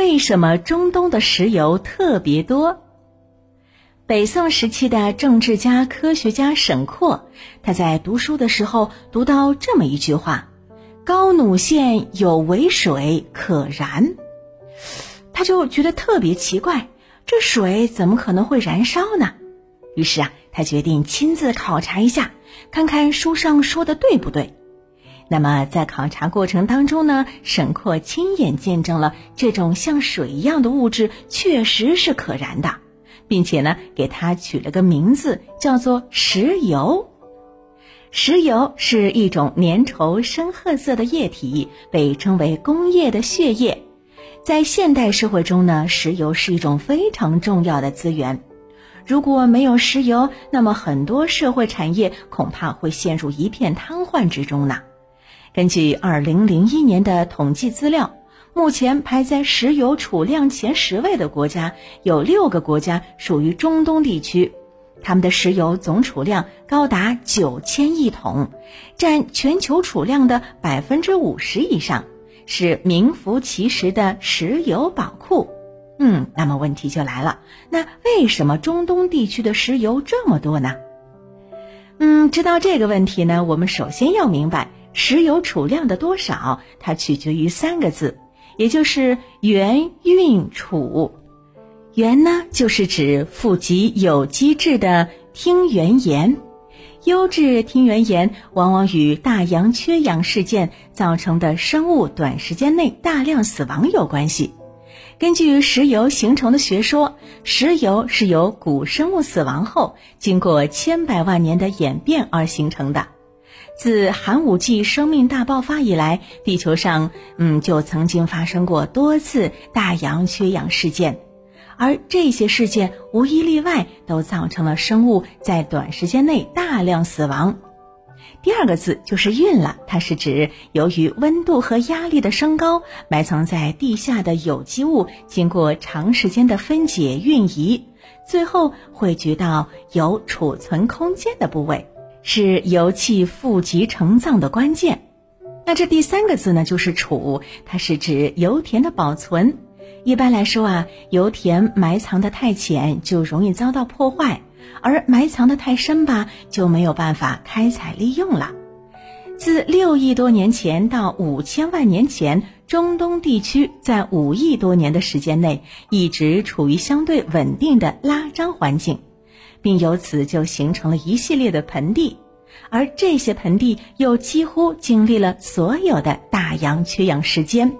为什么中东的石油特别多？北宋时期的政治家、科学家沈括，他在读书的时候读到这么一句话：“高努县有为水可燃。”他就觉得特别奇怪，这水怎么可能会燃烧呢？于是啊，他决定亲自考察一下，看看书上说的对不对。那么在考察过程当中呢，沈括亲眼见证了这种像水一样的物质确实是可燃的，并且呢，给它取了个名字，叫做石油。石油是一种粘稠深褐色的液体，被称为工业的血液。在现代社会中呢，石油是一种非常重要的资源。如果没有石油，那么很多社会产业恐怕会陷入一片瘫痪之中呢。根据二零零一年的统计资料，目前排在石油储量前十位的国家有六个国家属于中东地区，他们的石油总储量高达九千亿桶，占全球储量的百分之五十以上，是名副其实的石油宝库。嗯，那么问题就来了，那为什么中东地区的石油这么多呢？嗯，知道这个问题呢，我们首先要明白。石油储量的多少，它取决于三个字，也就是原运储。原呢，就是指富集有机质的烃原盐。优质烃原盐往往与大洋缺氧事件造成的生物短时间内大量死亡有关系。根据石油形成的学说，石油是由古生物死亡后，经过千百万年的演变而形成的。自寒武纪生命大爆发以来，地球上嗯就曾经发生过多次大洋缺氧事件，而这些事件无一例外都造成了生物在短时间内大量死亡。第二个字就是运了，它是指由于温度和压力的升高，埋藏在地下的有机物经过长时间的分解运移，最后汇聚到有储存空间的部位。是油气富集成藏的关键。那这第三个字呢，就是储，它是指油田的保存。一般来说啊，油田埋藏的太浅就容易遭到破坏，而埋藏的太深吧，就没有办法开采利用了。自六亿多年前到五千万年前，中东地区在五亿多年的时间内一直处于相对稳定的拉张环境。并由此就形成了一系列的盆地，而这些盆地又几乎经历了所有的大洋缺氧时间，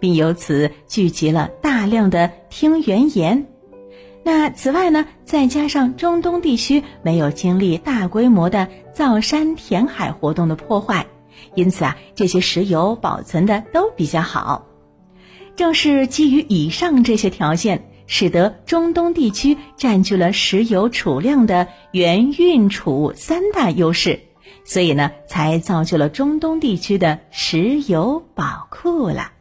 并由此聚集了大量的烃原岩。那此外呢，再加上中东地区没有经历大规模的造山填海活动的破坏，因此啊，这些石油保存的都比较好。正是基于以上这些条件。使得中东地区占据了石油储量的原运储三大优势，所以呢，才造就了中东地区的石油宝库了。